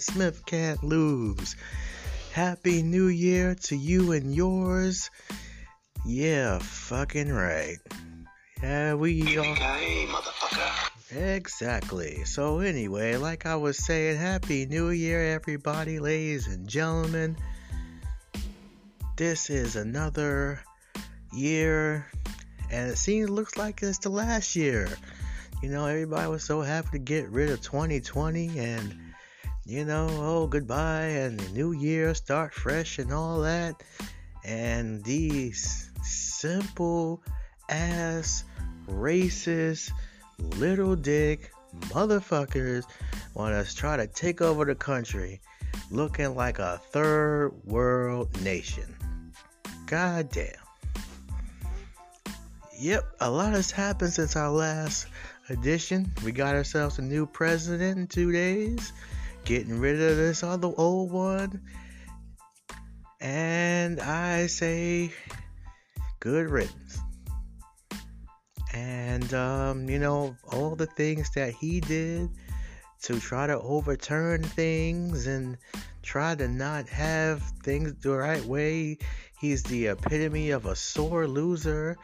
Smith can't lose. Happy New Year to you and yours. Yeah, fucking right. Yeah, we are. Exactly. So, anyway, like I was saying, Happy New Year, everybody, ladies and gentlemen. This is another year, and it seems looks like it's the last year. You know, everybody was so happy to get rid of 2020 and you know, oh, goodbye and the new year, start fresh and all that. And these simple ass, racist, little dick motherfuckers want to try to take over the country looking like a third world nation. God damn. Yep, a lot has happened since our last edition. We got ourselves a new president in two days getting rid of this other old one. And I say good riddance. And, um, you know, all the things that he did to try to overturn things and try to not have things the right way. He's the epitome of a sore loser.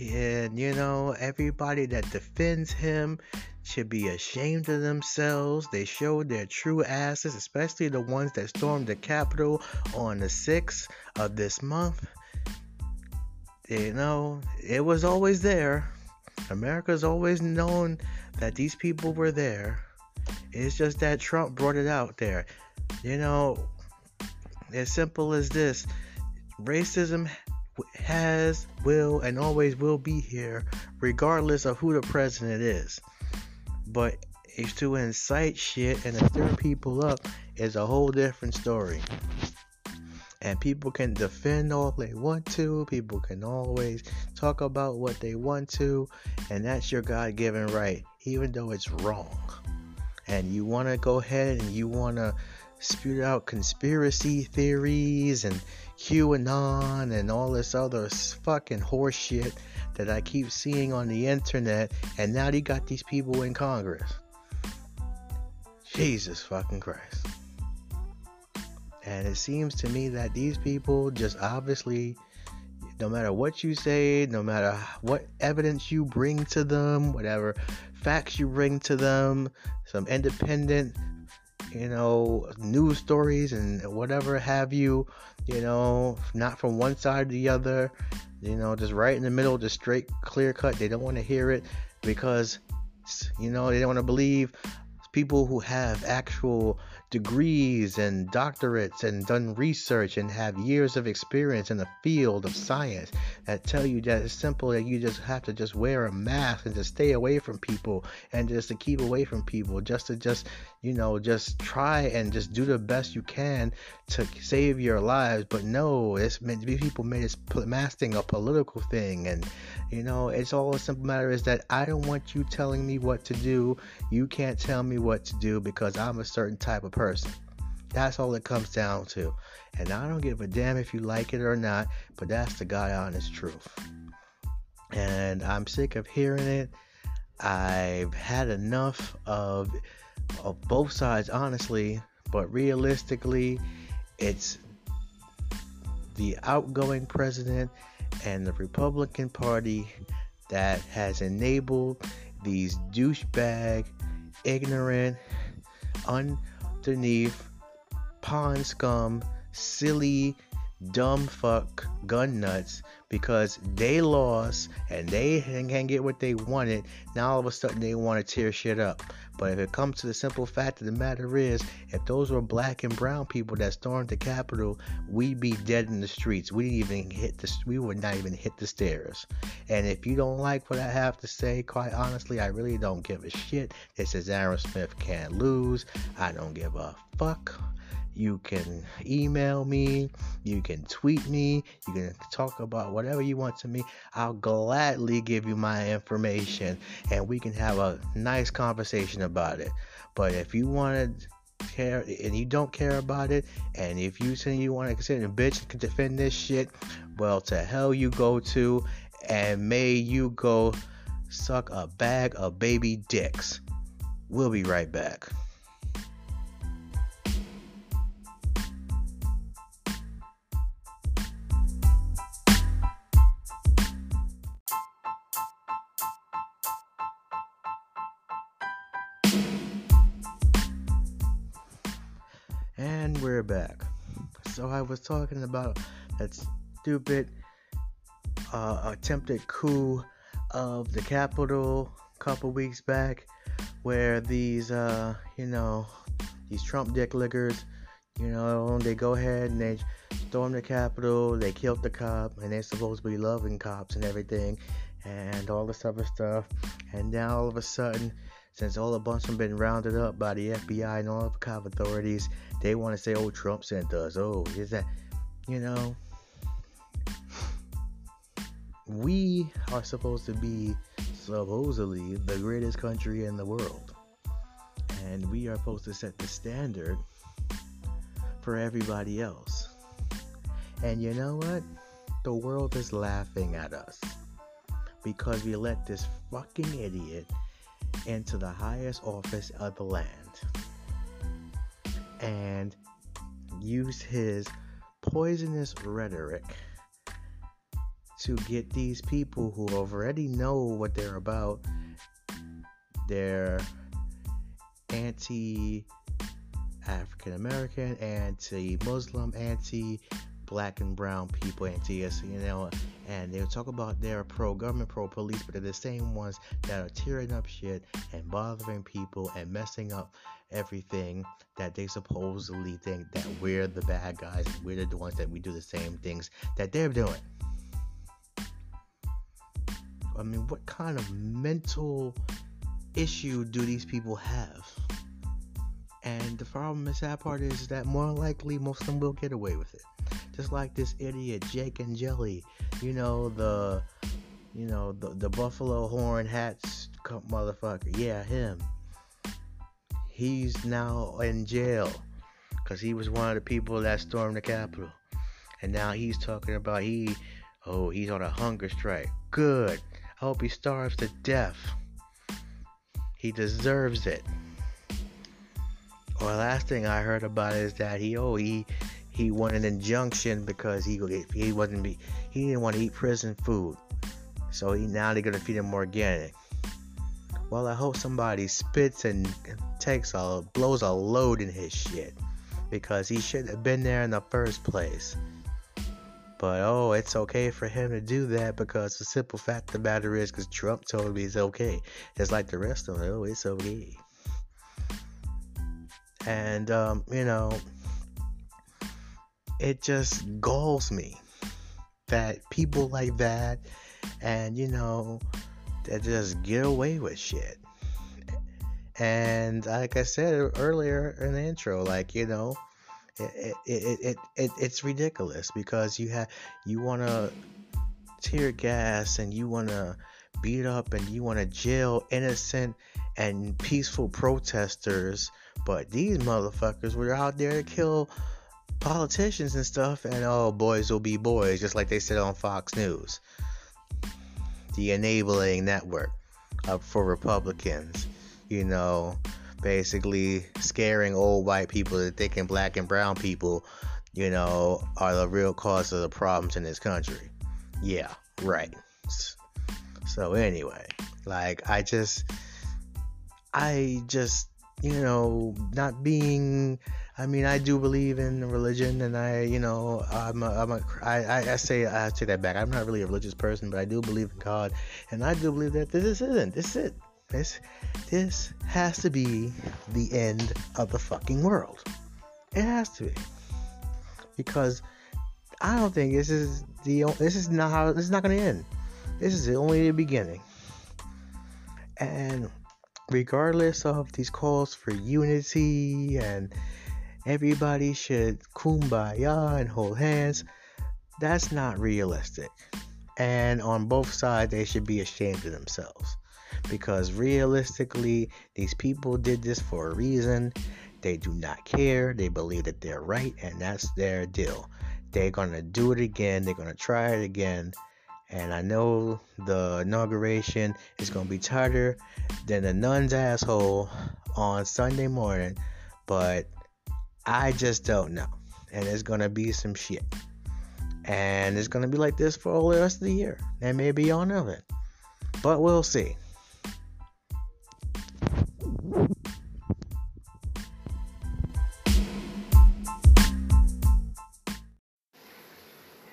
And, you know, everybody that defends him should be ashamed of themselves. They showed their true asses, especially the ones that stormed the Capitol on the 6th of this month. You know, it was always there. America's always known that these people were there. It's just that Trump brought it out there. You know, as simple as this racism has, will, and always will be here, regardless of who the president is. But it's to incite shit and stir people up is a whole different story. And people can defend all they want to. People can always talk about what they want to. And that's your God given right, even though it's wrong. And you want to go ahead and you want to spew out conspiracy theories and QAnon and all this other fucking horseshit that I keep seeing on the internet, and now they got these people in Congress. Jesus fucking Christ. And it seems to me that these people just obviously, no matter what you say, no matter what evidence you bring to them, whatever facts you bring to them, some independent, you know, news stories and whatever have you, you know, not from one side or the other, you know, just right in the middle, just straight, clear cut. They don't want to hear it because, you know, they don't want to believe people who have actual degrees and doctorates and done research and have years of experience in the field of science that tell you that it's simple that you just have to just wear a mask and just stay away from people and just to keep away from people just to just you know just try and just do the best you can to save your lives. But no it's meant to be people made this mask thing a political thing and you know it's all a simple matter is that i don't want you telling me what to do. You can't tell me what to do because i'm a certain type of person person. That's all it comes down to. And I don't give a damn if you like it or not, but that's the God honest truth. And I'm sick of hearing it. I've had enough of of both sides honestly, but realistically, it's the outgoing president and the Republican Party that has enabled these douchebag, ignorant, un underneath pond scum, silly, dumb fuck gun nuts because they lost and they can't get what they wanted. Now all of a sudden they want to tear shit up. But if it comes to the simple fact of the matter is, if those were black and brown people that stormed the Capitol, we'd be dead in the streets. We didn't even hit the we would not even hit the stairs. And if you don't like what I have to say, quite honestly, I really don't give a shit. This is Aaron Smith can't lose. I don't give a fuck. You can email me, you can tweet me, you can talk about whatever you want to me. I'll gladly give you my information and we can have a nice conversation about it. But if you want to care and you don't care about it, and if you say you want to consider a bitch can defend this shit, well, to hell you go to, and may you go suck a bag of baby dicks. We'll be right back. I was talking about that stupid uh, attempted coup of the Capitol a couple weeks back, where these, uh, you know, these Trump dick lickers, you know, they go ahead and they storm the Capitol, they killed the cop, and they're supposed to be loving cops and everything, and all this other stuff. And now all of a sudden, since all the bunch have been rounded up by the FBI and all the cop authorities, they want to say, "Oh, Trump sent us." Oh, is that, you know? We are supposed to be supposedly the greatest country in the world, and we are supposed to set the standard for everybody else. And you know what? The world is laughing at us because we let this fucking idiot into the highest office of the land and use his poisonous rhetoric to get these people who already know what they're about. They're anti African American, anti Muslim, anti black and brown people, anti you know, and they'll talk about they're pro government, pro police, but they're the same ones that are tearing up shit and bothering people and messing up everything that they supposedly think that we're the bad guys, we're the ones that we do the same things that they're doing. I mean, what kind of mental issue do these people have? And the problem, the sad part is that more likely most of them will get away with it. Just like this idiot Jake Angeli, you know the, you know the the buffalo horn hats motherfucker. Yeah, him. He's now in jail because he was one of the people that stormed the Capitol, and now he's talking about he, oh, he's on a hunger strike. Good. I hope he starves to death. He deserves it. Well, last thing I heard about is that he oh he he won an injunction because he he wasn't be he didn't want to eat prison food, so he now they're gonna feed him organic. Well, I hope somebody spits and takes a blows a load in his shit because he shouldn't have been there in the first place. But oh, it's okay for him to do that because the simple fact of the matter is, because Trump told me it's okay. It's like the rest of them. Oh, it's okay. And, um, you know, it just galls me that people like that and, you know, that just get away with shit. And like I said earlier in the intro, like, you know, it, it, it, it, it it's ridiculous because you have you want to tear gas and you want to beat up and you want to jail innocent and peaceful protesters but these motherfuckers were out there to kill politicians and stuff, and oh, boys will be boys, just like they said on Fox News. The enabling network up for Republicans, you know, basically scaring old white people that thinking black and brown people, you know, are the real cause of the problems in this country. Yeah, right. So, anyway, like, I just, I just you know, not being. I mean, I do believe in religion, and I, you know, I'm a, I'm a, I, I say I take that back. I'm not really a religious person, but I do believe in God, and I do believe that this isn't. This is it. This, this has to be the end of the fucking world. It has to be, because I don't think this is the. This is not how. This is not going to end. This is only the beginning. And regardless of these calls for unity and everybody should kumbaya and hold hands, that's not realistic. And on both sides, they should be ashamed of themselves. Because realistically, these people did this for a reason. They do not care. They believe that they're right, and that's their deal. They're going to do it again. They're going to try it again. And I know the inauguration is going to be tighter than a nun's asshole on Sunday morning, but I just don't know. And it's going to be some shit. And it's going to be like this for all the rest of the year and maybe on of it. But we'll see.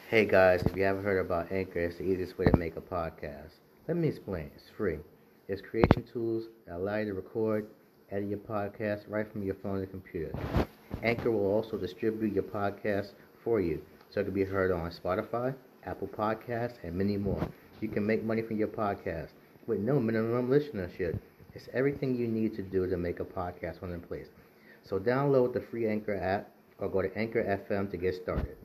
Hey guys, if you haven't heard about Anchor, it's the easiest way to make a podcast. Let me explain. It's free. It's creation tools that allow you to record, edit your podcast right from your phone or computer. Anchor will also distribute your podcast for you so it can be heard on Spotify, Apple Podcasts, and many more. You can make money from your podcast with no minimum listenership. It's everything you need to do to make a podcast on in place. So download the free Anchor app or go to Anchor FM to get started.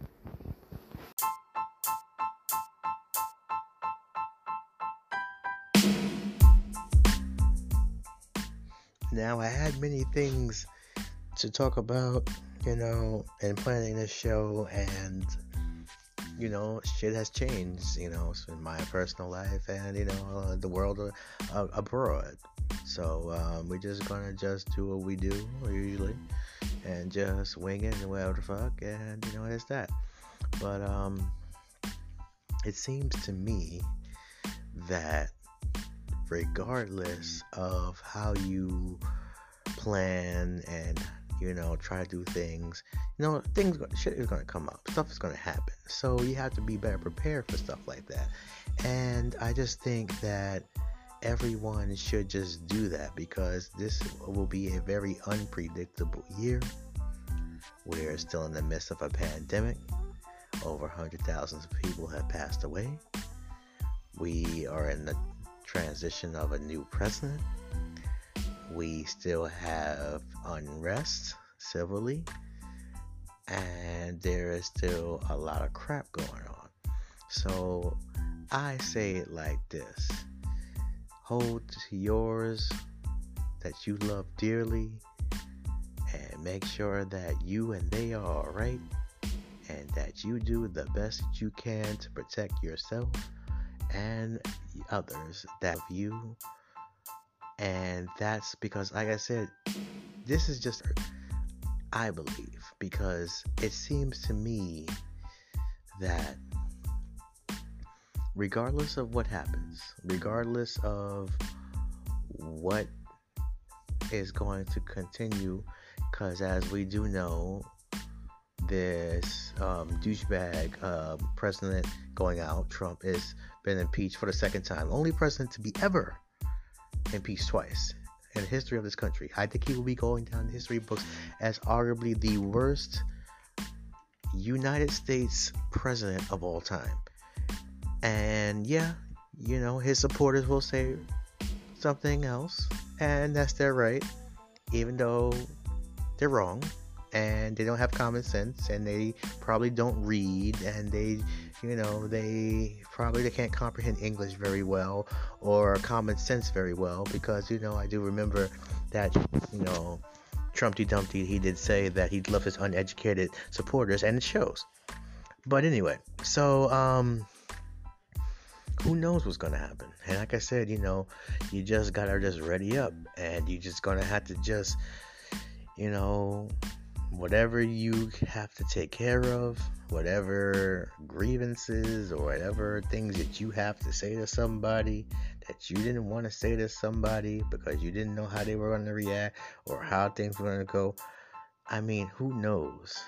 Had many things to talk about, you know, and planning this show, and, you know, shit has changed, you know, in my personal life and, you know, the world uh, abroad. So, um, we're just gonna just do what we do usually and just wing it and whatever the fuck, and, you know, it's that. But, um, it seems to me that regardless of how you plan and you know try to do things. You know things shit is to come up. Stuff is to happen. So you have to be better prepared for stuff like that. And i just think that everyone should just do that because this will be a very unpredictable year. We're still in the midst of a pandemic. Over 100,000 people have passed away. We are in the transition of a new president. We still have unrest civilly, and there is still a lot of crap going on. So I say it like this hold to yours that you love dearly, and make sure that you and they are alright, and that you do the best that you can to protect yourself and others that view. And that's because, like I said, this is just, I believe, because it seems to me that regardless of what happens, regardless of what is going to continue, because as we do know, this um, douchebag uh, president going out, Trump, has been impeached for the second time. Only president to be ever impeached twice in the history of this country. I think he will be going down the history books as arguably the worst United States president of all time. And yeah, you know, his supporters will say something else, and that's their right, even though they're wrong and they don't have common sense and they probably don't read and they you know they probably they can't comprehend english very well or common sense very well because you know i do remember that you know trumpty dumpty he did say that he'd loved his uneducated supporters and it shows. But anyway so um who knows what's gonna happen? And like i said you know you just gotta just ready up and you just gonna have to just you know whatever you have to take care of, whatever grievances or whatever things that you have to say to somebody that you didn't want to say to somebody because you didn't know how they were going to react or how things were going to go. I mean, who knows?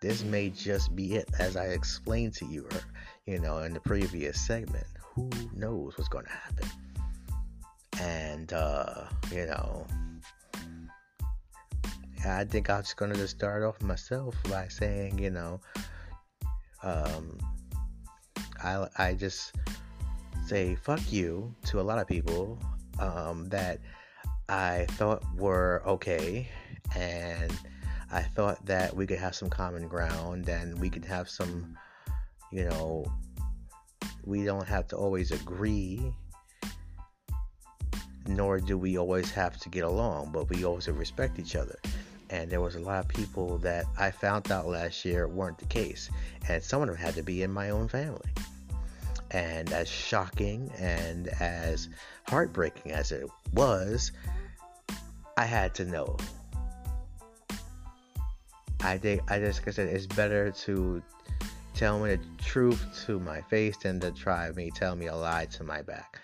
This may just be it, as I explained to you, you know, in the previous segment. Who knows what's going to happen? And, uh, you know, I think I'm just gonna just start off myself by saying, you know, um, I I just say fuck you to a lot of people um, that I thought were okay, and I thought that we could have some common ground and we could have some, you know, we don't have to always agree nor do we always have to get along, but we always respect each other and there was a lot of people that I found out last year weren't the case, and some of them had to be in my own family. And as shocking and as heartbreaking as it was, I had to know. I think I just like I said it's better to tell me the truth to my face than to try me tell me a lie to my back.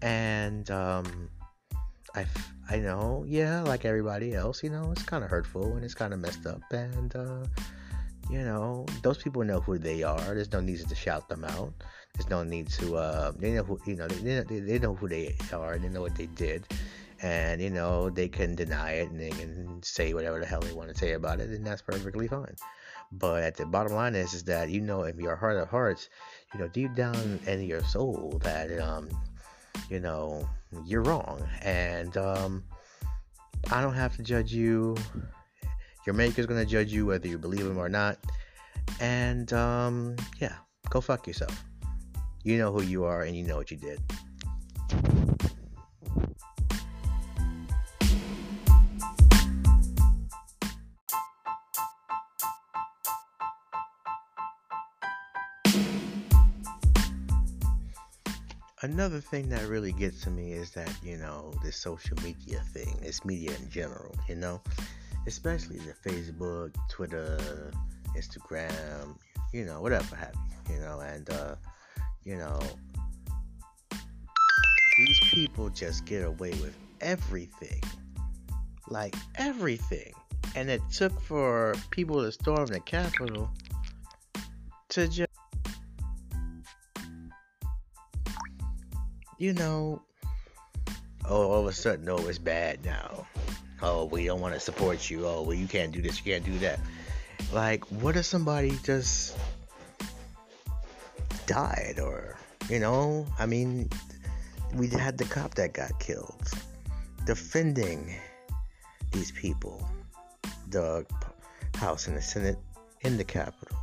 And um, I, I know, yeah, like everybody else, you know, it's kind of hurtful and it's kind of messed up. And, uh, you know, those people know who they are. There's no need to shout them out. There's no need to, uh, they know who, you know, they, they, they know who they are and they know what they did. And, you know, they can deny it and they can say whatever the hell they want to say about it, and that's perfectly fine. But at the bottom line is, is that, you know, in your heart of hearts, you know, deep down in your soul, that, um, you know, you're wrong. And, um, I don't have to judge you your maker's gonna judge you whether you believe him or not. And um, yeah, go fuck yourself. You know who you are and you know what you did. Another thing that really gets to me is that, you know, this social media thing, this media in general, you know, especially the Facebook, Twitter, Instagram, you know, whatever have you, you know, and uh, you know, these people just get away with everything, like everything, and it took for people to storm the Capitol to just, you know, oh, all of a sudden, oh, it's bad now oh, we don't want to support you. Oh, well, you can't do this, you can't do that. Like, what if somebody just died or, you know, I mean, we had the cop that got killed defending these people, the House and the Senate in the Capitol,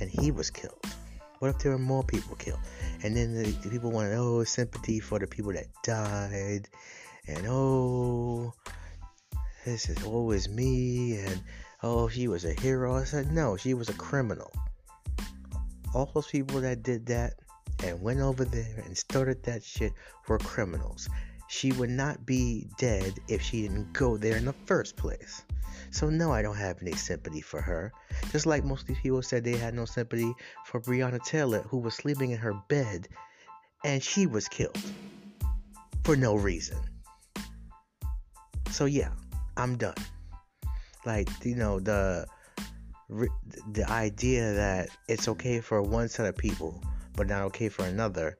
and he was killed. What if there were more people killed? And then the, the people wanted, oh, sympathy for the people that died, and oh, this is always me and oh she was a hero. I said no, she was a criminal. All those people that did that and went over there and started that shit were criminals. She would not be dead if she didn't go there in the first place. So no, I don't have any sympathy for her. Just like most people said they had no sympathy for Breonna Taylor, who was sleeping in her bed and she was killed for no reason. So yeah, I'm done. Like you know the the idea that it's okay for one set of people but not okay for another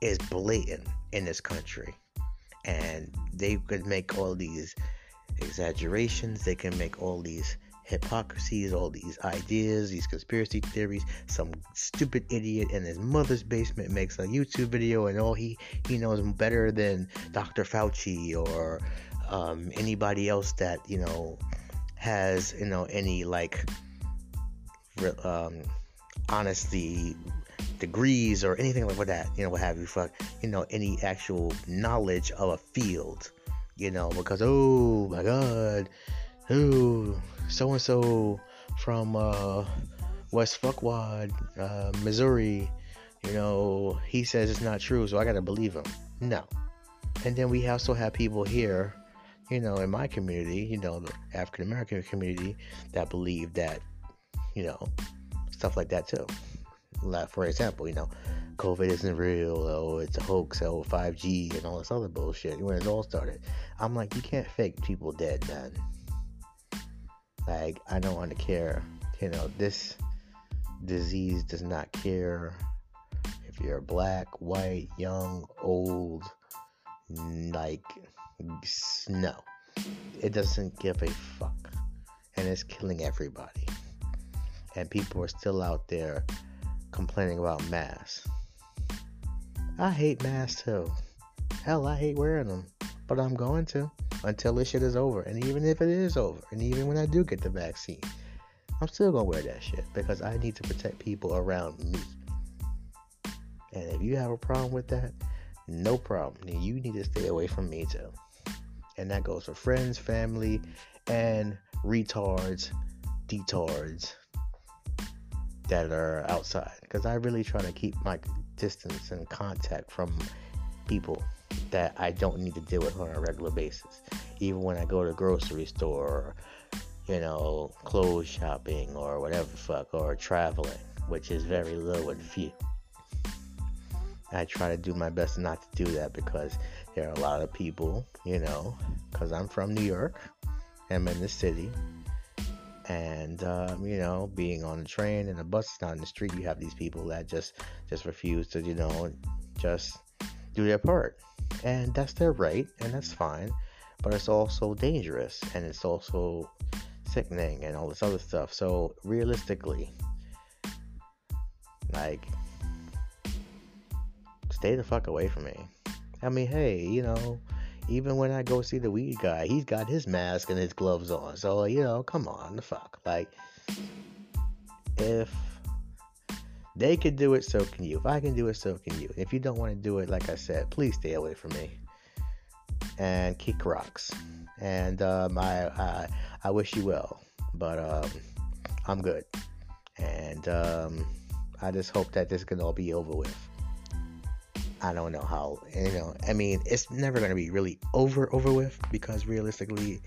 is blatant in this country. And they could make all these exaggerations, they can make all these hypocrisies, all these ideas, these conspiracy theories. Some stupid idiot in his mother's basement makes a YouTube video and all he, he knows better than Dr. Fauci or um, anybody else that you know has you know any like um, honesty degrees or anything like that you know what have you fuck you know any actual knowledge of a field you know because oh my god oh so and so from uh, West Fuckwad, uh, Missouri, you know, he says it's not true, so I gotta believe him. No. And then we also have people here you know, in my community, you know, the African American community that believe that, you know, stuff like that too. Like, for example, you know, COVID isn't real, oh, it's a hoax, oh, 5G, and all this other bullshit when it all started. I'm like, you can't fake people dead, man. Like, I don't want to care. You know, this disease does not care if you're black, white, young, old, like no, it doesn't give a fuck, and it's killing everybody. And people are still out there complaining about masks. I hate masks too. Hell, I hate wearing them, but I'm going to until this shit is over. And even if it is over, and even when I do get the vaccine, I'm still gonna wear that shit because I need to protect people around me. And if you have a problem with that, no problem. You need to stay away from me too and that goes for friends, family, and retards, detards that are outside. Because I really try to keep my distance and contact from people that I don't need to deal with on a regular basis. Even when I go to grocery store, or, you know, clothes shopping, or whatever fuck, or traveling, which is very low and few. I try to do my best not to do that because there are a lot of people, you know, because I'm from New York, I'm in the city, and um, you know being on the train and the bus not in the street you have these people that just just refuse to you know just do their part. And that's their right and that's fine but it's also dangerous and it's also sickening and all this other stuff. So realistically like stay the fuck away from me. I mean hey you know even when I go see the weed guy, he's got his mask and his gloves on. So, you know, come on, the fuck. Like, if they can do it, so can you. If I can do it, so can you. If you don't want to do it, like I said, please stay away from me and kick rocks. And um, I, I, I wish you well, but um, I'm good. And um, I just hope that this can all be over with. I don't know how, you know, I mean, it's never going to be really over, over with because realistically,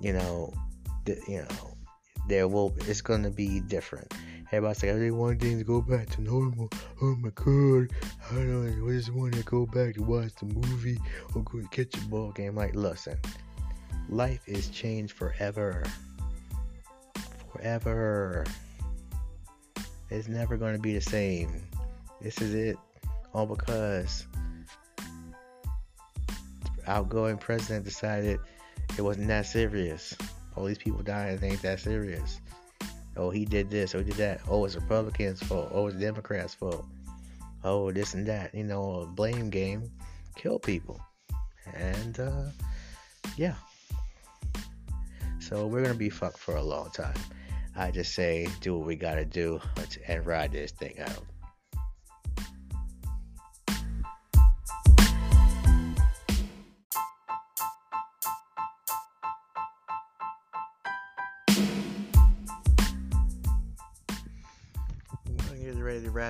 you know, the, you know, there will, it's going to be different. Everybody's like, I want things to go back to normal. Oh my god, I don't I just want to go back to watch the movie or go catch a ball game. Like, listen, life is changed forever. Forever. It's never going to be the same. This is it all because outgoing president decided it wasn't that serious. All these people dying, ain't that serious. Oh, he did this, oh, he did that. Oh, it's Republicans' fault. Oh, it's Democrats' fault. Oh, this and that. You know, blame game, kill people, and uh, yeah. So we're gonna be fucked for a long time. I just say, do what we gotta do and ride this thing out.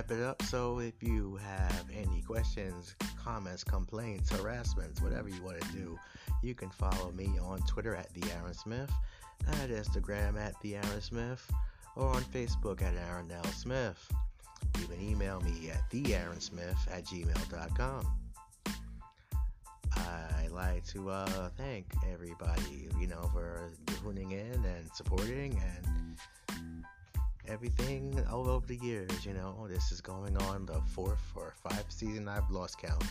Wrap it up. So if you have any questions, comments, complaints, harassments, whatever you want to do, you can follow me on Twitter at the Aaron Smith, at Instagram at the Aaron Smith, or on Facebook at Aaron L. Smith. You can email me at theaaronsmith at gmail.com. I like to uh, thank everybody, you know, for tuning in and supporting and everything all over the years. You know, this is going on the fourth or fifth season. I've lost count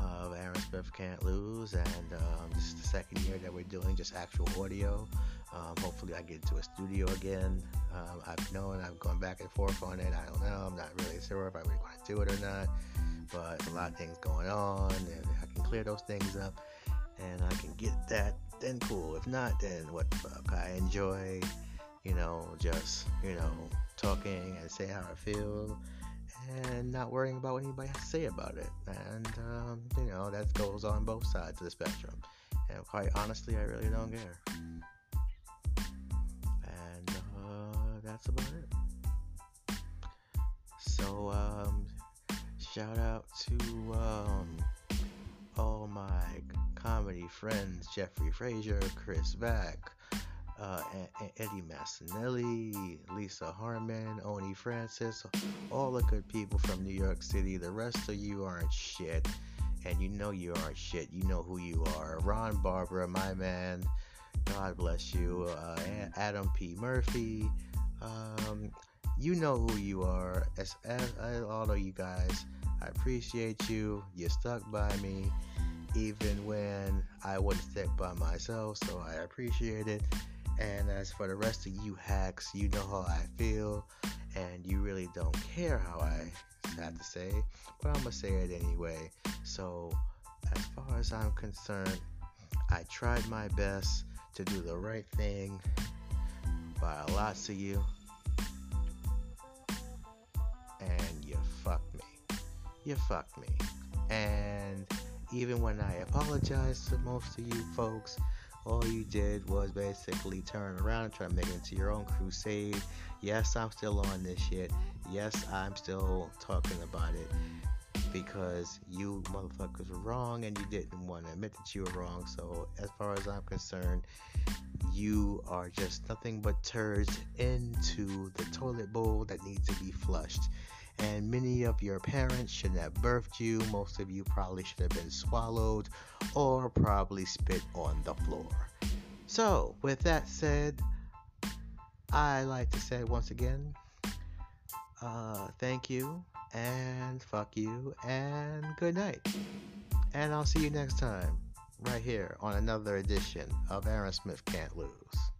of Aaron Smith Can't Lose, and um, this is the second year that we're doing just actual audio. Um, hopefully, I get into a studio again. Um, I've known I've gone back and forth on it. I don't know. I'm not really sure if I'm going to do it or not, but a lot of things going on, and I can clear those things up, and I can get that. Then cool. If not, then what the fuck? I enjoy you know, just, you know, talking and say how I feel and not worrying about what anybody has to say about it. And, um, you know, that goes on both sides of the spectrum. And quite honestly, I really don't care. And uh, that's about it. So, um, shout out to um, all my comedy friends Jeffrey Frazier, Chris Vack, uh, Eddie Massanelli, Lisa Harmon, Oni Francis, all the good people from New York City. The rest of you aren't shit, and you know you aren't shit. You know who you are. Ron Barbara, my man, God bless you. Uh, Adam P. Murphy, um, you know who you are. As, as, as all of you guys, I appreciate you. You stuck by me even when I wouldn't stick by myself, so I appreciate it. And as for the rest of you hacks, you know how I feel, and you really don't care how I have to say, but I'm gonna say it anyway. So, as far as I'm concerned, I tried my best to do the right thing by lots of you, and you fucked me. You fucked me. And even when I apologize to most of you folks, all you did was basically turn around and try to make it into your own crusade. Yes, I'm still on this shit. Yes, I'm still talking about it because you motherfuckers were wrong and you didn't want to admit that you were wrong. So, as far as I'm concerned, you are just nothing but turds into the toilet bowl that needs to be flushed and many of your parents shouldn't have birthed you. Most of you probably should have been swallowed or probably spit on the floor. So, with that said, I like to say once again, uh, thank you and fuck you and good night. And I'll see you next time, right here on another edition of Aaron Smith Can't Lose.